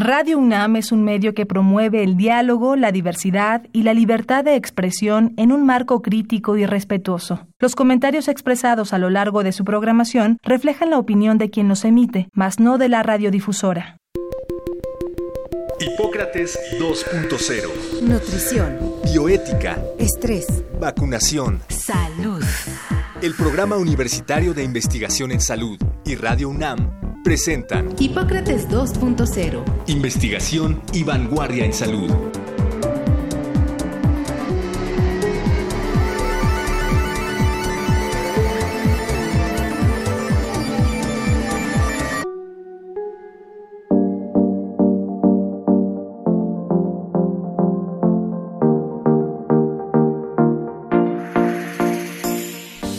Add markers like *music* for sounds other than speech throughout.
Radio UNAM es un medio que promueve el diálogo, la diversidad y la libertad de expresión en un marco crítico y respetuoso. Los comentarios expresados a lo largo de su programación reflejan la opinión de quien los emite, mas no de la radiodifusora. Hipócrates 2.0 Nutrición. Bioética. Estrés. Vacunación. Salud. El Programa Universitario de Investigación en Salud y Radio UNAM presentan Hipócrates 2.0. Investigación y vanguardia en salud.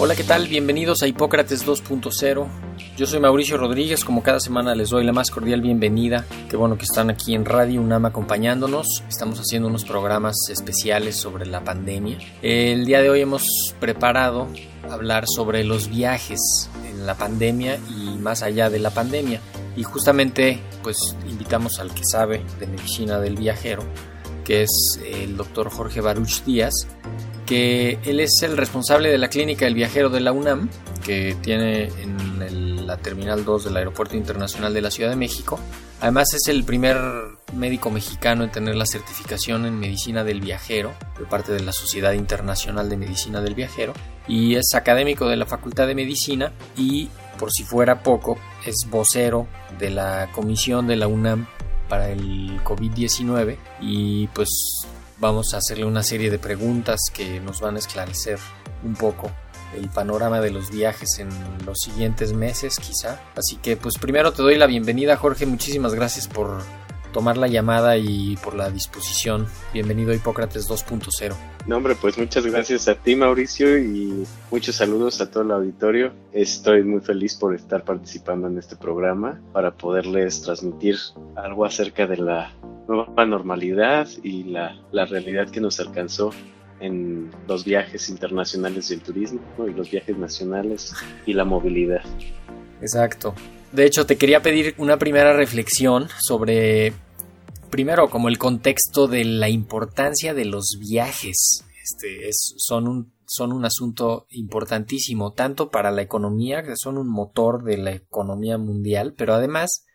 Hola, ¿qué tal? Bienvenidos a Hipócrates 2.0. Yo soy Mauricio Rodríguez, como cada semana les doy la más cordial bienvenida. Qué bueno que están aquí en Radio UNAM acompañándonos. Estamos haciendo unos programas especiales sobre la pandemia. El día de hoy hemos preparado hablar sobre los viajes en la pandemia y más allá de la pandemia. Y justamente pues invitamos al que sabe de medicina del viajero, que es el doctor Jorge Baruch Díaz, que él es el responsable de la clínica del viajero de la UNAM, que tiene en la Terminal 2 del Aeropuerto Internacional de la Ciudad de México. Además es el primer médico mexicano en tener la certificación en medicina del viajero por parte de la Sociedad Internacional de Medicina del Viajero y es académico de la Facultad de Medicina y por si fuera poco es vocero de la comisión de la UNAM para el COVID-19 y pues vamos a hacerle una serie de preguntas que nos van a esclarecer un poco el panorama de los viajes en los siguientes meses quizá. Así que pues primero te doy la bienvenida Jorge, muchísimas gracias por tomar la llamada y por la disposición. Bienvenido a Hipócrates 2.0. No, hombre, pues muchas gracias a ti, Mauricio, y muchos saludos a todo el auditorio. Estoy muy feliz por estar participando en este programa para poderles transmitir algo acerca de la nueva normalidad y la, la realidad que nos alcanzó en los viajes internacionales y el turismo y los viajes nacionales y la movilidad. Exacto. De hecho, te quería pedir una primera reflexión sobre, primero, como el contexto de la importancia de los viajes. Este, es, son, un, son un asunto importantísimo, tanto para la economía, que son un motor de la economía mundial, pero además,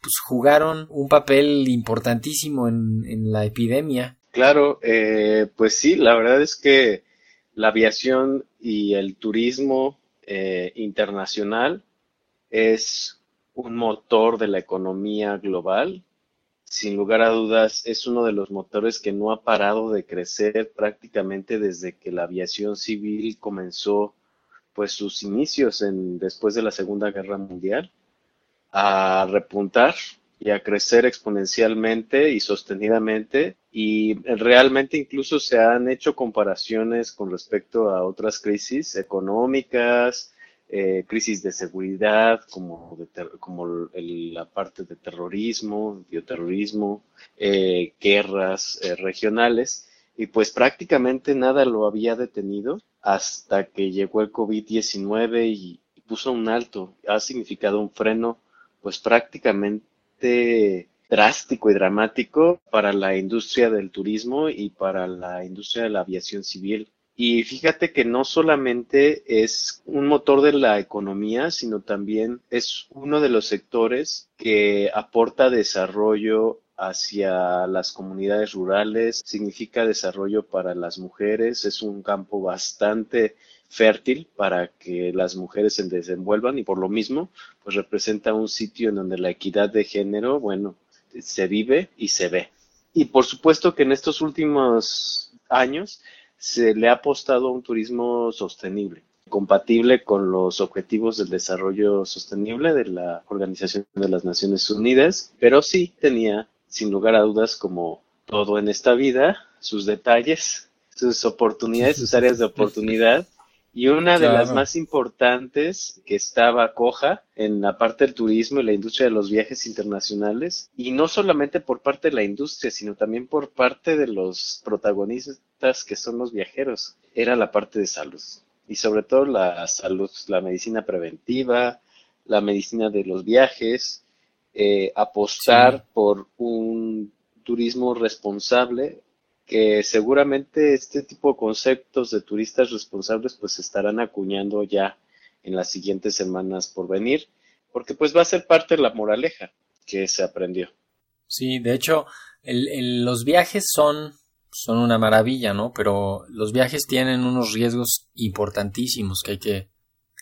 pues jugaron un papel importantísimo en, en la epidemia. Claro, eh, pues sí, la verdad es que la aviación y el turismo eh, internacional es un motor de la economía global. Sin lugar a dudas, es uno de los motores que no ha parado de crecer prácticamente desde que la aviación civil comenzó pues sus inicios en, después de la Segunda Guerra Mundial a repuntar y a crecer exponencialmente y sostenidamente. Y realmente incluso se han hecho comparaciones con respecto a otras crisis económicas, eh, crisis de seguridad, como, de como el, la parte de terrorismo, bioterrorismo, eh, guerras eh, regionales, y pues prácticamente nada lo había detenido hasta que llegó el COVID-19 y, y puso un alto. Ha significado un freno, pues prácticamente drástico y dramático para la industria del turismo y para la industria de la aviación civil. Y fíjate que no solamente es un motor de la economía, sino también es uno de los sectores que aporta desarrollo hacia las comunidades rurales, significa desarrollo para las mujeres, es un campo bastante fértil para que las mujeres se desenvuelvan y por lo mismo pues representa un sitio en donde la equidad de género, bueno, se vive y se ve. Y por supuesto que en estos últimos años se le ha apostado a un turismo sostenible, compatible con los objetivos del desarrollo sostenible de la Organización de las Naciones Unidas, pero sí tenía, sin lugar a dudas, como todo en esta vida, sus detalles, sus oportunidades, sus áreas de oportunidad. Y una de las más importantes que estaba coja en la parte del turismo y la industria de los viajes internacionales, y no solamente por parte de la industria, sino también por parte de los protagonistas que son los viajeros, era la parte de salud. Y sobre todo la salud, la medicina preventiva, la medicina de los viajes, eh, apostar por un turismo responsable que seguramente este tipo de conceptos de turistas responsables pues se estarán acuñando ya en las siguientes semanas por venir, porque pues va a ser parte de la moraleja que se aprendió. Sí, de hecho, los viajes son, son una maravilla, ¿no? Pero los viajes tienen unos riesgos importantísimos que hay que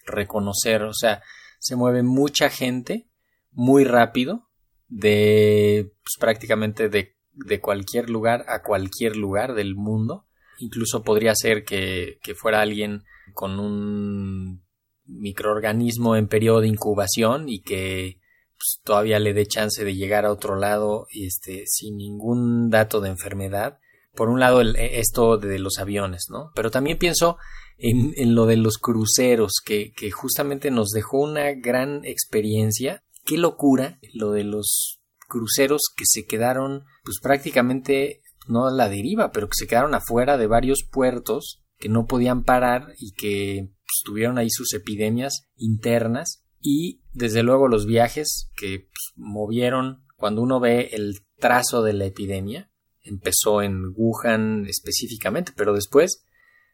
reconocer. O sea, se mueve mucha gente muy rápido de pues, prácticamente de, de, cualquier lugar a cualquier lugar del mundo. Incluso podría ser que, que fuera alguien con un microorganismo en periodo de incubación y que pues, todavía le dé chance de llegar a otro lado este, sin ningún dato de enfermedad. Por un lado, e, esto de los aviones, ¿no? Pero también pienso en, lo de los cruceros, que, que justamente nos dejó una gran experiencia. Qué locura lo de los cruceros que se quedaron, pues prácticamente no a la deriva, pero que se quedaron afuera de varios puertos que no podían parar y que pues, tuvieron ahí sus epidemias internas y desde luego los viajes que pues, movieron cuando uno ve el trazo de la epidemia empezó en Wuhan específicamente pero después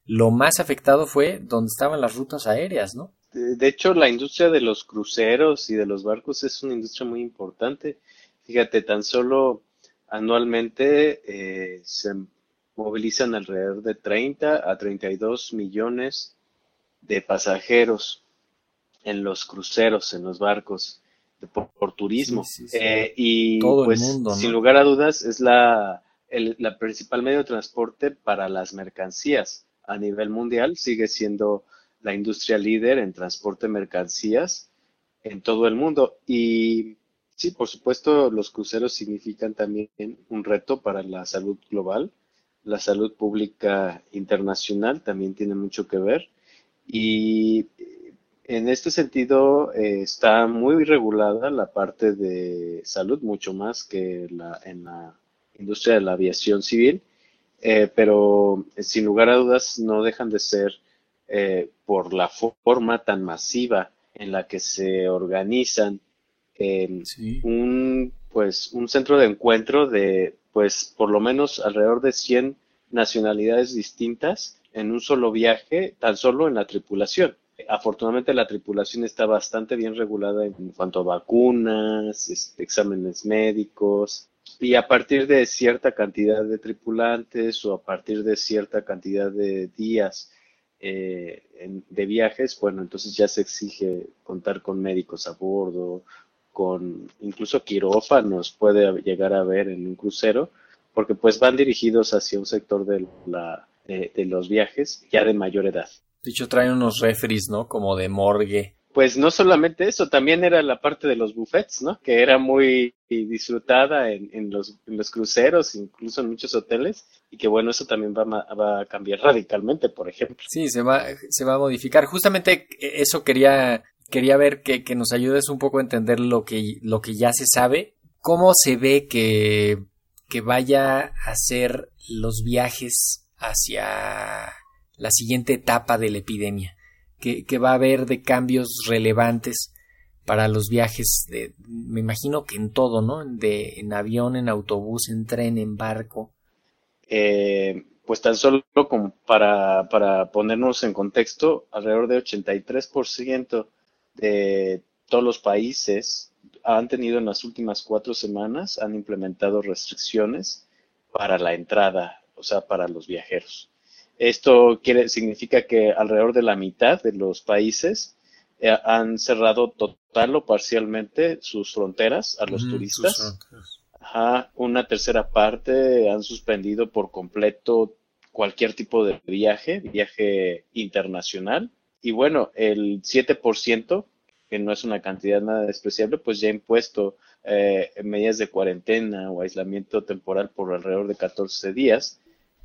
lo más afectado fue donde estaban las rutas aéreas no de hecho la industria de los cruceros y de los barcos es una industria muy importante. Fíjate tan solo anualmente eh, se movilizan alrededor de 30 a 32 millones de pasajeros en los cruceros, en los barcos, por, turismo. Eh, y pues, sin lugar a dudas, es la, el la principal medio de transporte para las mercancías a nivel mundial. Sigue siendo la industria líder en transporte de mercancías en todo el mundo. Y sí, por supuesto, los cruceros significan también un reto para la salud global. La salud pública internacional también tiene mucho que ver. Y en este sentido eh, está muy regulada la parte de salud, mucho más que la, en la industria de la aviación civil, eh, pero eh, sin lugar a dudas no dejan de ser por la forma tan masiva en la que se organizan un pues un centro de encuentro de pues por lo menos alrededor de 100 nacionalidades distintas en un solo viaje, tan solo en la tripulación. Afortunadamente la tripulación está bastante bien regulada en cuanto a vacunas, este, exámenes médicos, y a partir de cierta cantidad de tripulantes o a partir de cierta cantidad de días eh, de viajes, bueno, entonces ya se exige contar con médicos a bordo, con incluso quirófanos puede llegar a haber en un crucero, porque pues van dirigidos hacia un sector de la de, los viajes ya de mayor edad. De hecho, traen unos referees, ¿no? Como de morgue. Pues no solamente eso, también era la parte de los buffets, ¿no? Que era muy disfrutada en, en, los, en los, cruceros, incluso en muchos hoteles, y que bueno, eso también va, va, a cambiar radicalmente, por ejemplo. Sí, se va, se va a modificar. Justamente eso quería, quería ver que, que nos ayudes un poco a entender lo que, lo que ya se sabe. ¿Cómo se ve que, que vaya a ser los viajes hacia la siguiente etapa de la epidemia, que, va a haber de cambios relevantes para los viajes, de, me imagino que en todo, ¿no? De, en avión, en autobús, en tren, en barco. Eh, pues tan solo como para, para ponernos en contexto, alrededor de 83% de todos los países han tenido en las últimas cuatro semanas, han implementado restricciones para la entrada o sea, para los viajeros. Esto quiere, significa que alrededor de la mitad de los países eh, han cerrado total o parcialmente sus fronteras a los turistas. Ajá, una tercera parte han suspendido por completo cualquier tipo de viaje, viaje internacional. Y bueno, el 7%, que no es una cantidad nada despreciable, pues ya ha impuesto eh, medidas de cuarentena o aislamiento temporal por alrededor de 14 días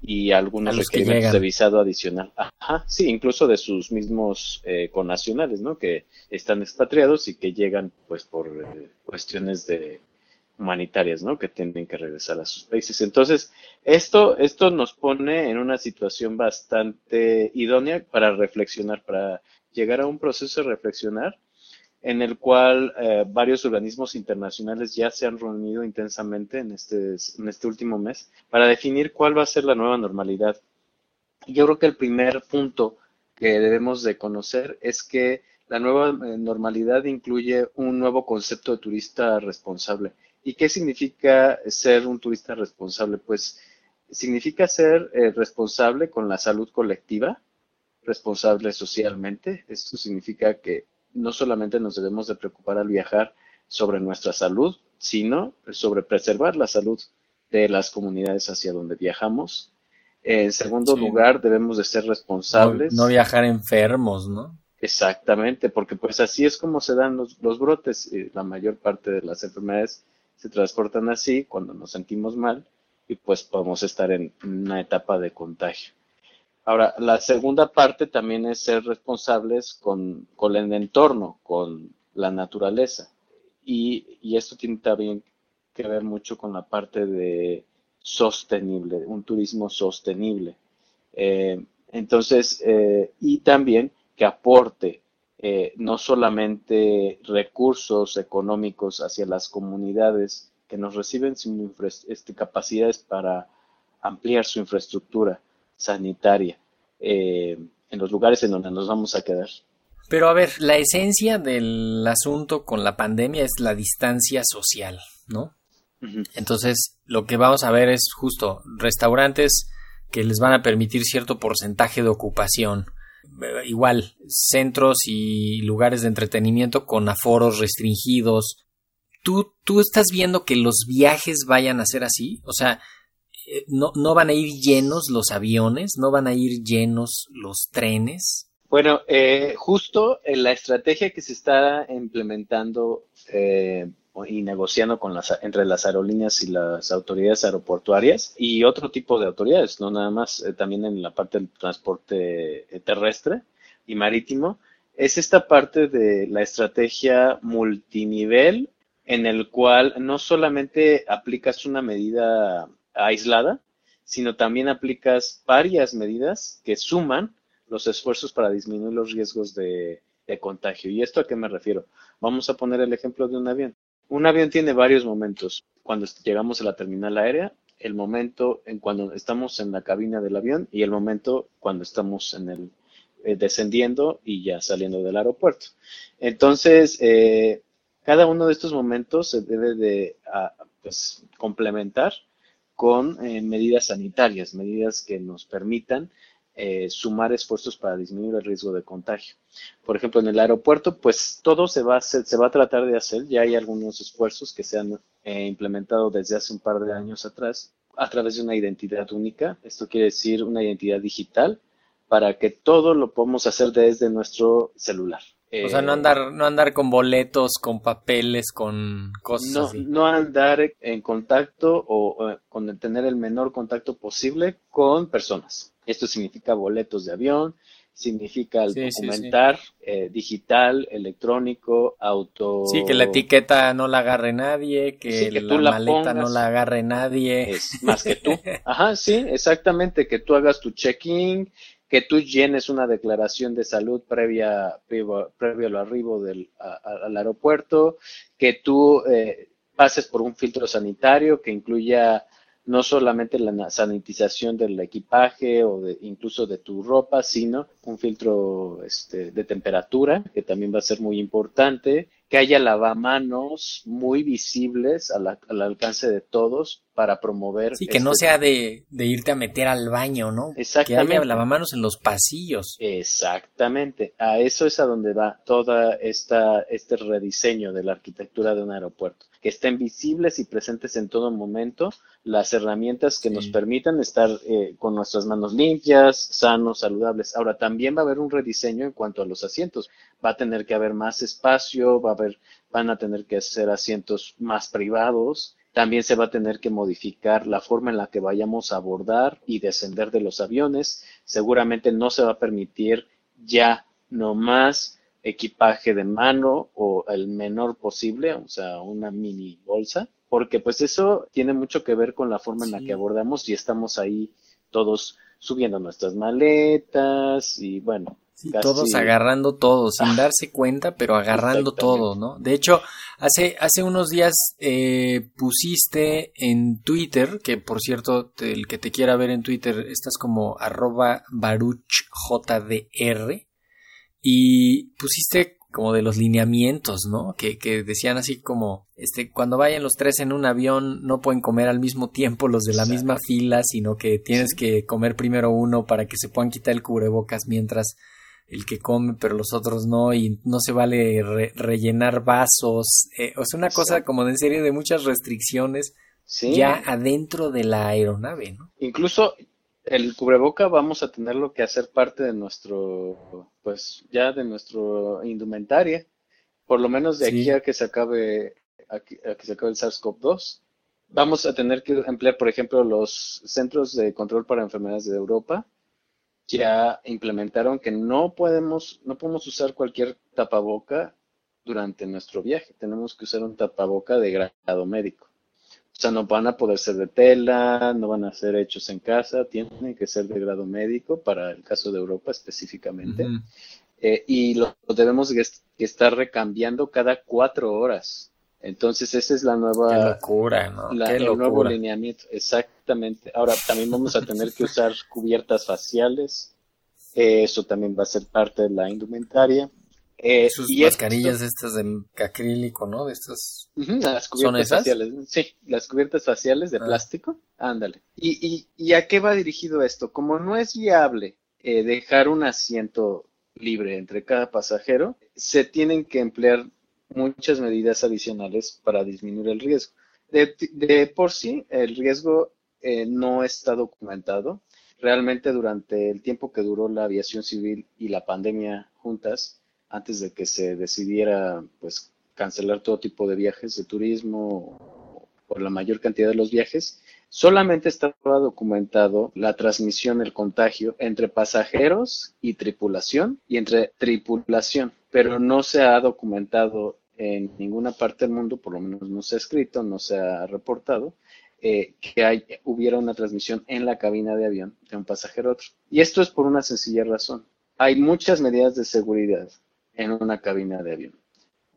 y algunos requerimientos de visado adicional. Ajá, sí, incluso de sus mismos eh, connacionales, ¿no? Que están expatriados y que llegan, pues, por eh, cuestiones de humanitarias, ¿no? Que tienen que regresar a sus países. Entonces, esto, esto nos pone en una situación bastante idónea para reflexionar, para llegar a un proceso de reflexionar en el cual eh, varios organismos internacionales ya se han reunido intensamente en este, en este último mes para definir cuál va a ser la nueva normalidad. Yo creo que el primer punto que debemos de conocer es que la nueva eh, normalidad incluye un nuevo concepto de turista responsable. ¿Y qué significa ser un turista responsable? Pues significa ser eh, responsable con la salud colectiva, responsable socialmente. Esto significa que no solamente nos debemos de preocupar al viajar sobre nuestra salud, sino sobre preservar la salud de las comunidades hacia donde viajamos. En segundo lugar, debemos de ser responsables. No, viajar enfermos, ¿no? Exactamente, porque pues así es como se dan los, los brotes. Y la mayor parte de las enfermedades se transportan así cuando nos sentimos mal y pues podemos estar en una etapa de contagio. Ahora, la segunda parte también es ser responsables con, con el entorno, con la naturaleza. Y, y, esto tiene también que ver mucho con la parte de sostenible, un turismo sostenible. Eh, entonces, eh, y también que aporte eh, no solamente recursos económicos hacia las comunidades que nos reciben, sino este, capacidades para ampliar su infraestructura sanitaria eh, en los lugares en donde nos vamos a quedar. Pero a ver, la esencia del asunto con la pandemia es la distancia social, ¿no? Entonces, lo que vamos a ver es justo restaurantes que les van a permitir cierto porcentaje de ocupación. Eh, igual, centros y lugares de entretenimiento con aforos restringidos. ¿Tú, ¿Tú estás viendo que los viajes vayan a ser así? O sea, no, no van a ir llenos los aviones, no van a ir llenos los trenes. Bueno, eh, justo en la estrategia que se está implementando eh, y negociando con las, entre las aerolíneas y las autoridades aeroportuarias y otro tipo de autoridades, no nada más, también en la parte del transporte terrestre y marítimo, es esta parte de la estrategia multinivel en el cual no solamente aplicas una medida aislada, sino también aplicas varias medidas que suman los esfuerzos para disminuir los riesgos de, contagio. ¿Y esto a qué me refiero? Vamos a poner el ejemplo de un avión. Un avión tiene varios momentos. Cuando llegamos a la terminal aérea, el momento en cuando estamos en la cabina del avión y el momento cuando estamos en el eh, descendiendo y ya saliendo del aeropuerto. Entonces, eh, cada uno de estos momentos se debe de ah, pues, complementar con eh, medidas sanitarias, medidas que nos permitan eh, sumar esfuerzos para disminuir el riesgo de contagio. Por ejemplo, en el aeropuerto, pues todo se va a se va a tratar de hacer. Ya hay algunos esfuerzos que se han eh, implementado desde hace un par de años atrás a través de una identidad única. Esto quiere decir una identidad digital para que todo lo podamos hacer desde nuestro celular o sea, no eh, andar, no andar con boletos, con papeles, con cosas no, así. No andar en contacto o, con tener el menor contacto posible con personas. Esto significa boletos de avión, significa el documentar eh, digital, electrónico, auto. Sí, que la etiqueta no la agarre nadie, que, la maleta no la agarre nadie. Es más que tú. *laughs* Ajá, sí, exactamente, que tú hagas tu check-in, que tú llenes una declaración de salud previa, previo, al arribo del, al aeropuerto, que tú eh, pases por un filtro sanitario que incluya no solamente la sanitización del equipaje o de, incluso de tu ropa, sino un filtro este, de temperatura, que también va a ser muy importante, que haya lavamanos muy visibles al, alcance de todos para promover. Sí, que no este sea de, irte a meter al baño, ¿no? Exactamente. Que haya lavamanos en los pasillos. Exactamente. A eso es a donde va toda esta este rediseño de la arquitectura de un aeropuerto. Que estén visibles y presentes en todo momento las herramientas que nos permitan estar eh, con nuestras manos limpias, sanos, saludables. Ahora, también va a haber un rediseño en cuanto a los asientos. Va a tener que haber más espacio, va a haber, van a tener que ser asientos más privados. También se va a tener que modificar la forma en la que vayamos a abordar y descender de los aviones. Seguramente no se va a permitir ya no más equipaje de mano o el menor posible, o sea, una mini bolsa, porque pues eso tiene mucho que ver con la forma en la que abordamos y estamos ahí todos subiendo nuestras maletas y bueno, Sí, casi- todos agarrando todo, sin darse cuenta, pero agarrando todo, ¿no? De hecho, hace, hace unos días eh, pusiste en Twitter, que por cierto, te- el que te quiera ver en Twitter, estás como arroba baruchjdr, y pusiste como de los lineamientos, ¿no? Que, que decían así como, este, cuando vayan los tres en un avión, no pueden comer al mismo tiempo los de la Exacto. misma fila, sino que tienes que comer primero uno para que se puedan quitar el cubrebocas mientras el que come, pero los otros no, y no se vale re- rellenar vasos. eh, o sea, una cosa como de en serio de muchas restricciones Sí, ya adentro de la aeronave, ¿no? incluso el cubreboca vamos a tenerlo que hacer parte de nuestro, pues ya de nuestro indumentaria, por lo menos de Sí. aquí a que se acabe, a que, a que se acabe el SARS-CoV-2. Vamos a tener que emplear, por ejemplo, los Centros de Control para Enfermedades de Europa. Ya implementaron que no podemos, no podemos usar cualquier tapaboca durante nuestro viaje. Tenemos que usar un tapaboca de grado médico. O sea, no van a poder ser de tela, no van a ser hechos en casa, tienen que ser de grado médico para el caso de Europa específicamente. Eh, y lo, lo debemos que es- que estar recambiando cada cuatro horas. Entonces, esa es la Qué nueva, locura, ¿no? la- Qué el nuevo lineamiento. Exactamente. Ahora, también vamos a tener que usar cubiertas faciales. Eh, eso también va a ser parte de la indumentaria. Eh, Sus y esto- mascarillas estas de acrílico, ¿no? De estas. Las ¿Son cubiertas esas? faciales. Sí, las cubiertas faciales de Ah. plástico. Ándale. ¿Y, y, y a qué va dirigido esto? Como no es viable eh, dejar un asiento libre entre cada pasajero, se tienen que emplear muchas medidas adicionales para disminuir el riesgo. De, de por sí, el riesgo eh, no está documentado. Realmente durante el tiempo que duró la aviación civil y la pandemia juntas, antes de que se decidiera pues cancelar todo tipo de viajes de turismo por la mayor cantidad de los viajes, solamente estaba documentado la transmisión, el contagio entre pasajeros y tripulación y entre tripulación, pero no se ha documentado en ninguna parte del mundo, por lo menos no se ha escrito, no se ha reportado, eh, que hay, hubiera una transmisión en la cabina de avión de un pasajero a otro. Y esto es por una sencilla razón. Hay muchas medidas de seguridad en una cabina de avión.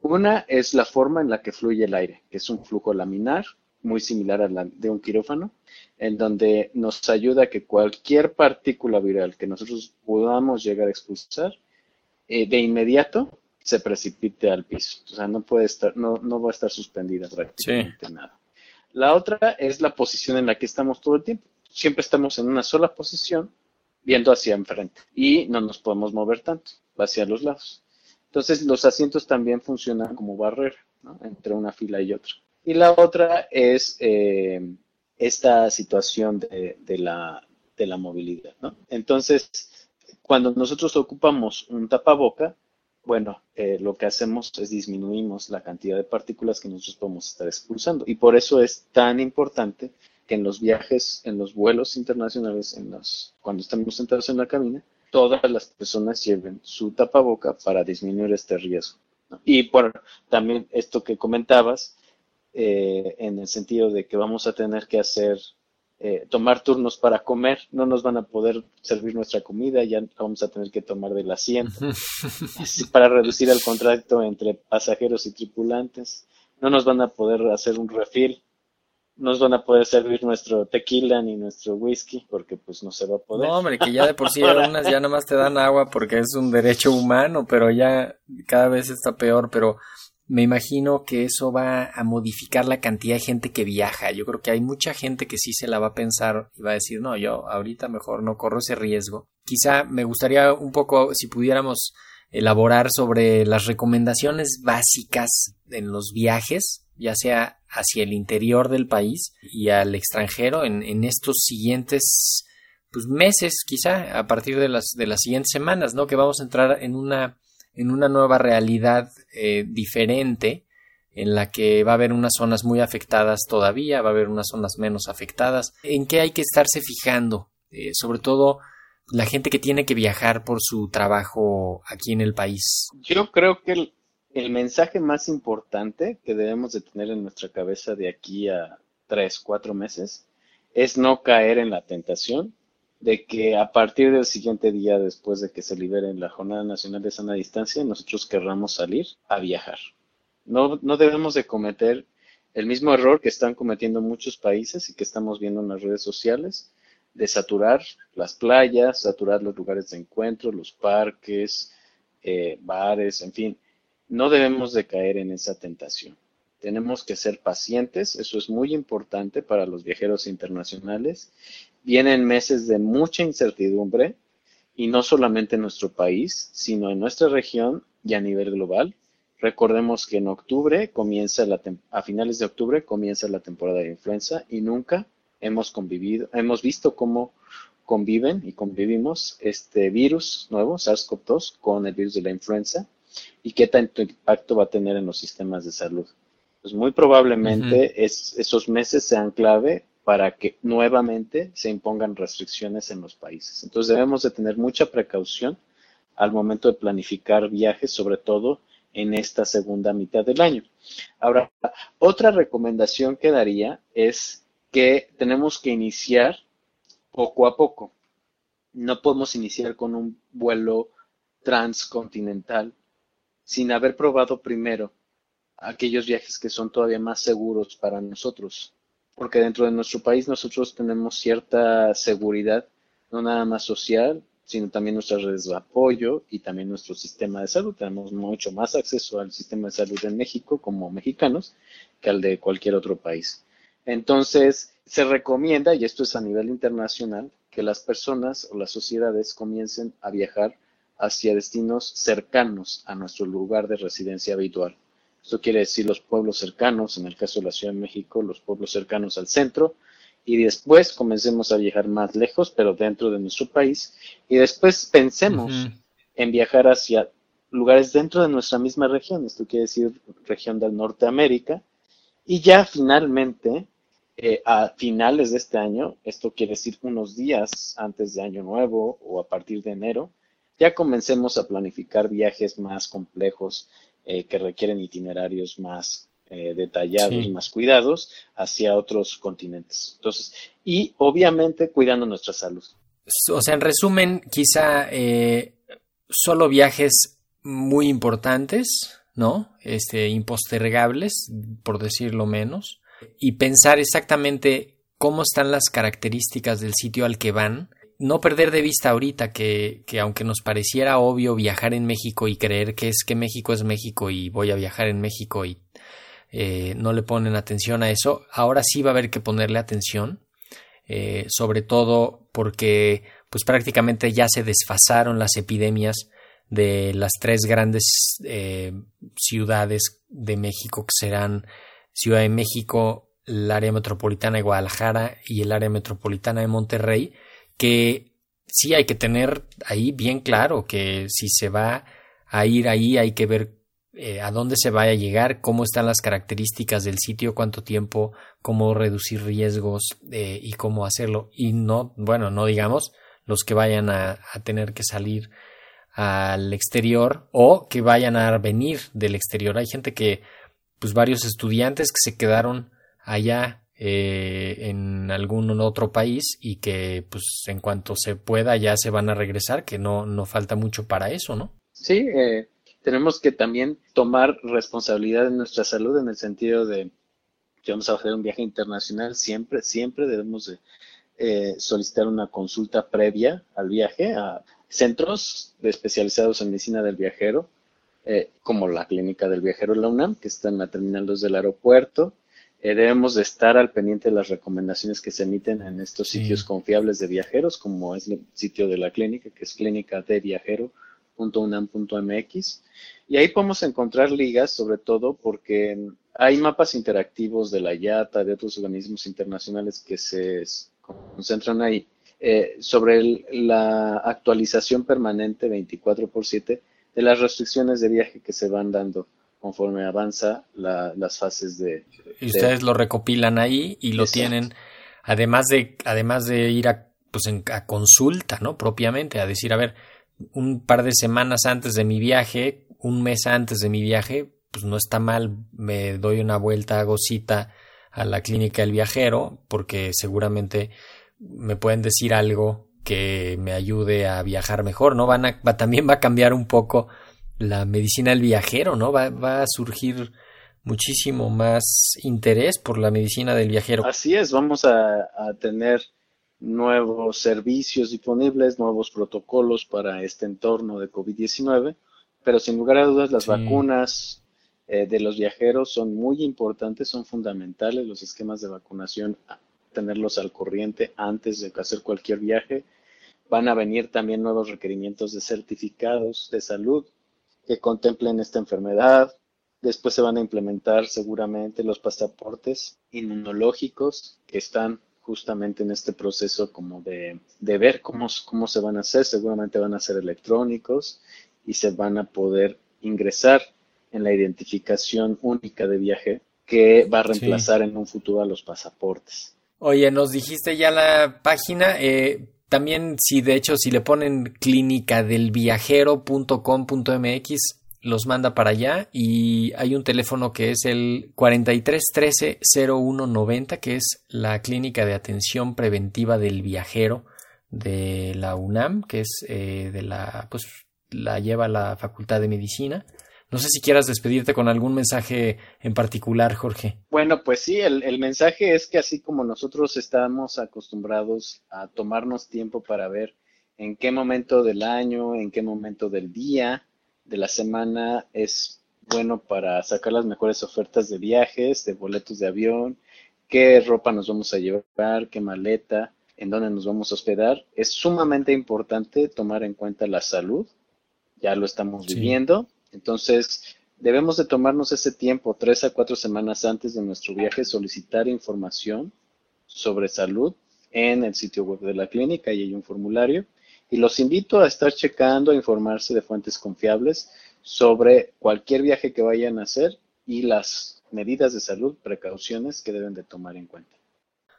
Una es la forma en la que fluye el aire, que es un flujo laminar, muy similar a la de un quirófano, en donde nos ayuda a que cualquier partícula viral que nosotros podamos llegar a expulsar, eh, de inmediato se precipite al piso. O sea, no puede estar, no, no va a estar suspendida prácticamente nada. La otra es la posición en la que estamos todo el tiempo. Siempre estamos en una sola posición, viendo hacia enfrente, y no nos podemos mover tanto, hacia los lados. Entonces, los asientos también funcionan como barrera entre una fila y otra. Y la otra es eh, esta situación de, la, movilidad. Entonces, cuando nosotros ocupamos un tapaboca, bueno, eh, lo que hacemos es disminuimos la cantidad de partículas que nosotros podemos estar expulsando. Y por eso es tan importante que en los viajes, en los vuelos internacionales, en los, cuando estamos sentados en la cabina, todas las personas lleven su tapaboca para disminuir este riesgo. ¿no? Y bueno, también esto que comentabas, eh, en el sentido de que vamos a tener que hacer, eh, tomar turnos para comer, no nos van a poder servir nuestra comida, ya vamos a tener que tomar del *laughs* asiento, para reducir el contacto entre pasajeros y tripulantes. No nos van a poder hacer un refill nos van a poder servir nuestro tequila ni nuestro whisky porque pues no se va a poder. No, hombre, que ya de por sí algunas *laughs* ya nada más te dan agua porque es un derecho humano, pero ya cada vez está peor, pero me imagino que eso va a modificar la cantidad de gente que viaja. Yo creo que hay mucha gente que sí se la va a pensar y va a decir, no, yo ahorita mejor no corro ese riesgo. Quizá me gustaría un poco, si pudiéramos elaborar sobre las recomendaciones básicas en los viajes, ya sea hacia el interior del país y al extranjero en, en estos siguientes pues, meses, quizá a partir de las, de las siguientes semanas, ¿no? Que vamos a entrar en una, en una nueva realidad eh, diferente en la que va a haber unas zonas muy afectadas todavía, va a haber unas zonas menos afectadas. ¿En qué hay que estarse fijando? Eh, sobre todo la gente que tiene que viajar por su trabajo aquí en el país. Yo creo que el, el mensaje más importante que debemos de tener en nuestra cabeza de aquí a tres, cuatro meses es no caer en la tentación de que a partir del siguiente día, después de que se libere la Jornada Nacional de Sana Distancia, nosotros querramos salir a viajar. No, no debemos de cometer el mismo error que están cometiendo muchos países y que estamos viendo en las redes sociales, de saturar las playas, saturar los lugares de encuentro, los parques, eh, bares, en fin. No debemos de caer en esa tentación. Tenemos que ser pacientes, eso es muy importante para los viajeros internacionales. Vienen meses de mucha incertidumbre y no solamente en nuestro país, sino en nuestra región y a nivel global. Recordemos que en octubre comienza la a finales de octubre comienza la temporada de influenza y nunca hemos convivido, hemos visto cómo conviven y convivimos este virus nuevo, SARS-CoV-2, con el virus de la influenza y qué tanto impacto va a tener en los sistemas de salud. Pues muy probablemente esos meses sean clave para que nuevamente se impongan restricciones en los países. Entonces debemos de tener mucha precaución al momento de planificar viajes, sobre todo en esta segunda mitad del año. Ahora, otra recomendación que daría es que tenemos que iniciar poco a poco. No podemos iniciar con un vuelo transcontinental sin haber probado primero aquellos viajes que son todavía más seguros para nosotros. Porque dentro de nuestro país nosotros tenemos cierta seguridad, no nada más social, sino también nuestras redes de apoyo y también nuestro sistema de salud. Tenemos mucho más acceso al sistema de salud en México como mexicanos que al de cualquier otro país. Entonces, se recomienda, y esto es a nivel internacional, que las personas o las sociedades comiencen a viajar hacia destinos cercanos a nuestro lugar de residencia habitual. Esto quiere decir los pueblos cercanos, en el caso de la Ciudad de México, los pueblos cercanos al centro, y después comencemos a viajar más lejos, pero dentro de nuestro país, y después pensemos en viajar hacia lugares dentro de nuestra misma región, esto quiere decir región del Norteamérica, y ya finalmente, eh, a finales de este año, esto quiere decir unos días antes de Año Nuevo o a partir de enero, ya comencemos a planificar viajes más complejos eh, que requieren itinerarios más eh, detallados, más cuidados hacia otros continentes. Entonces, y obviamente cuidando nuestra salud. O sea, en resumen, quizá eh, solo viajes muy importantes, ¿no? Este, impostergables, por decirlo menos, y pensar exactamente cómo están las características del sitio al que van. No perder de vista ahorita que, que aunque nos pareciera obvio viajar en México y creer que es que México es México y voy a viajar en México y eh, no le ponen atención a eso. Ahora sí va a haber que ponerle atención, eh, sobre todo porque pues prácticamente ya se desfasaron las epidemias de las tres grandes eh, ciudades de México que serán Ciudad de México, el área metropolitana de Guadalajara y el área metropolitana de Monterrey, que sí hay que tener ahí bien claro que si se va a ir ahí hay que ver eh, a dónde se vaya a llegar, cómo están las características del sitio, cuánto tiempo, cómo reducir riesgos eh, y cómo hacerlo. Y no, bueno, no digamos los que vayan a, tener que salir al exterior o que vayan a venir del exterior. Hay gente que, pues varios estudiantes que se quedaron allá eh, en algún otro país y que pues en cuanto se pueda ya se van a regresar, que no, no falta mucho para eso, ¿no? Sí, eh, tenemos que también tomar responsabilidad de nuestra salud en el sentido de que vamos a hacer un viaje internacional, siempre, siempre debemos de, eh, solicitar una consulta previa al viaje a centros especializados en medicina del viajero, eh, como la clínica del viajero la UNAM, que está en la terminal 2 del aeropuerto. Eh, debemos de estar al pendiente de las recomendaciones que se emiten en estos sitios confiables de viajeros, como es el sitio de la clínica, que es clínica de viajero .unam.mx y ahí podemos encontrar ligas sobre todo porque hay mapas interactivos de la IATA, de otros organismos internacionales que se concentran ahí. Eh, sobre la actualización permanente 24 por 7 de las restricciones de viaje que se van dando conforme avanza las fases de... Y ustedes lo recopilan ahí y lo tienen, además de, además de ir a, pues a consulta, ¿no? Propiamente, a decir, a ver, un par de semanas antes de mi viaje, un mes antes de mi viaje, pues no está mal, me doy una vuelta, hago cita a la clínica del viajero, porque seguramente me pueden decir algo que me ayude a viajar mejor, ¿no? Van a, va, también va a cambiar un poco la medicina del viajero, ¿no? Va, va a surgir muchísimo más interés por la medicina del viajero. Así es, vamos a, a tener nuevos servicios disponibles, nuevos protocolos para este entorno de COVID-19, pero sin lugar a dudas las Sí. vacunas eh, de los viajeros son muy importantes, son fundamentales los esquemas de vacunación, tenerlos al corriente antes de hacer cualquier viaje. Van a venir también nuevos requerimientos de certificados de salud que contemplen esta enfermedad. Después se van a implementar seguramente los pasaportes inmunológicos que están justamente en este proceso como de, de ver cómo, cómo se van a hacer. Seguramente van a ser electrónicos y se van a poder ingresar en la identificación única de viaje que va a reemplazar en un futuro a los pasaportes. Oye, nos dijiste ya la página, eh, también si de hecho si le ponen clínica del viajero.com.mx los manda para allá y hay un teléfono que es el 43 13 0190 que es la clínica de atención preventiva del viajero de la UNAM que es eh, de la pues la lleva la Facultad de Medicina. No sé si quieras despedirte con algún mensaje en particular, Jorge. Bueno, pues sí, el, el mensaje es que así como nosotros estamos acostumbrados a tomarnos tiempo para ver en qué momento del año, en qué momento del día, de la semana es bueno para sacar las mejores ofertas de viajes, de boletos de avión, qué ropa nos vamos a llevar, qué maleta, en dónde nos vamos a hospedar. Es sumamente importante tomar en cuenta la salud, ya lo estamos Sí. viviendo, entonces debemos de tomarnos ese tiempo, tres a cuatro semanas antes de nuestro viaje, solicitar información sobre salud en el sitio web de la clínica y hay un formulario. Y los invito a estar checando, a informarse de fuentes confiables sobre cualquier viaje que vayan a hacer y las medidas de salud, precauciones que deben de tomar en cuenta.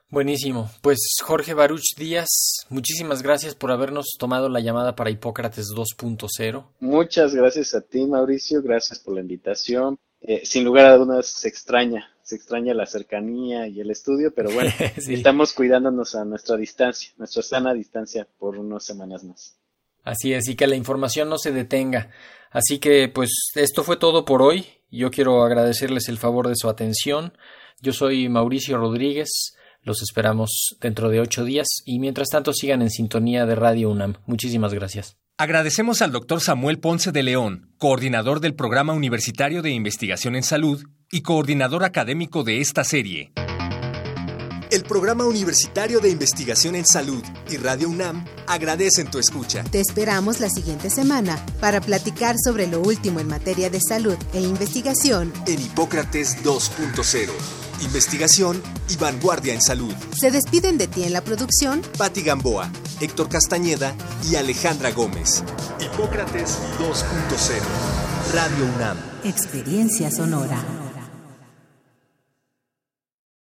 Buenísimo. Pues Jorge Baruch Díaz, muchísimas gracias por habernos tomado la llamada para Hipócrates 2.0. Muchas gracias a ti, Mauricio, gracias por la invitación. Eh, sin lugar a dudas se extraña, se extraña la cercanía y el estudio, pero bueno, *laughs* Sí. estamos cuidándonos a nuestra distancia, nuestra sana distancia por unas semanas más. Así es, y que la información no se detenga. Así que, pues, esto fue todo por hoy. Yo quiero agradecerles el favor de su atención. Yo soy Mauricio Rodríguez. Los esperamos dentro de ocho días y mientras tanto sigan en sintonía de Radio UNAM. Muchísimas gracias. Agradecemos al doctor Samuel Ponce de León, coordinador del Programa Universitario de Investigación en Salud y coordinador académico de esta serie. El Programa Universitario de Investigación en Salud y Radio UNAM agradecen tu escucha. Te esperamos la siguiente semana para platicar sobre lo último en materia de salud e investigación. En Hipócrates 2.0. Investigación y vanguardia en salud. Se despiden de ti en la producción Patti Gamboa, Héctor Castañeda y Alejandra Gómez. Hipócrates 2.0. Radio UNAM. Experiencia Sonora.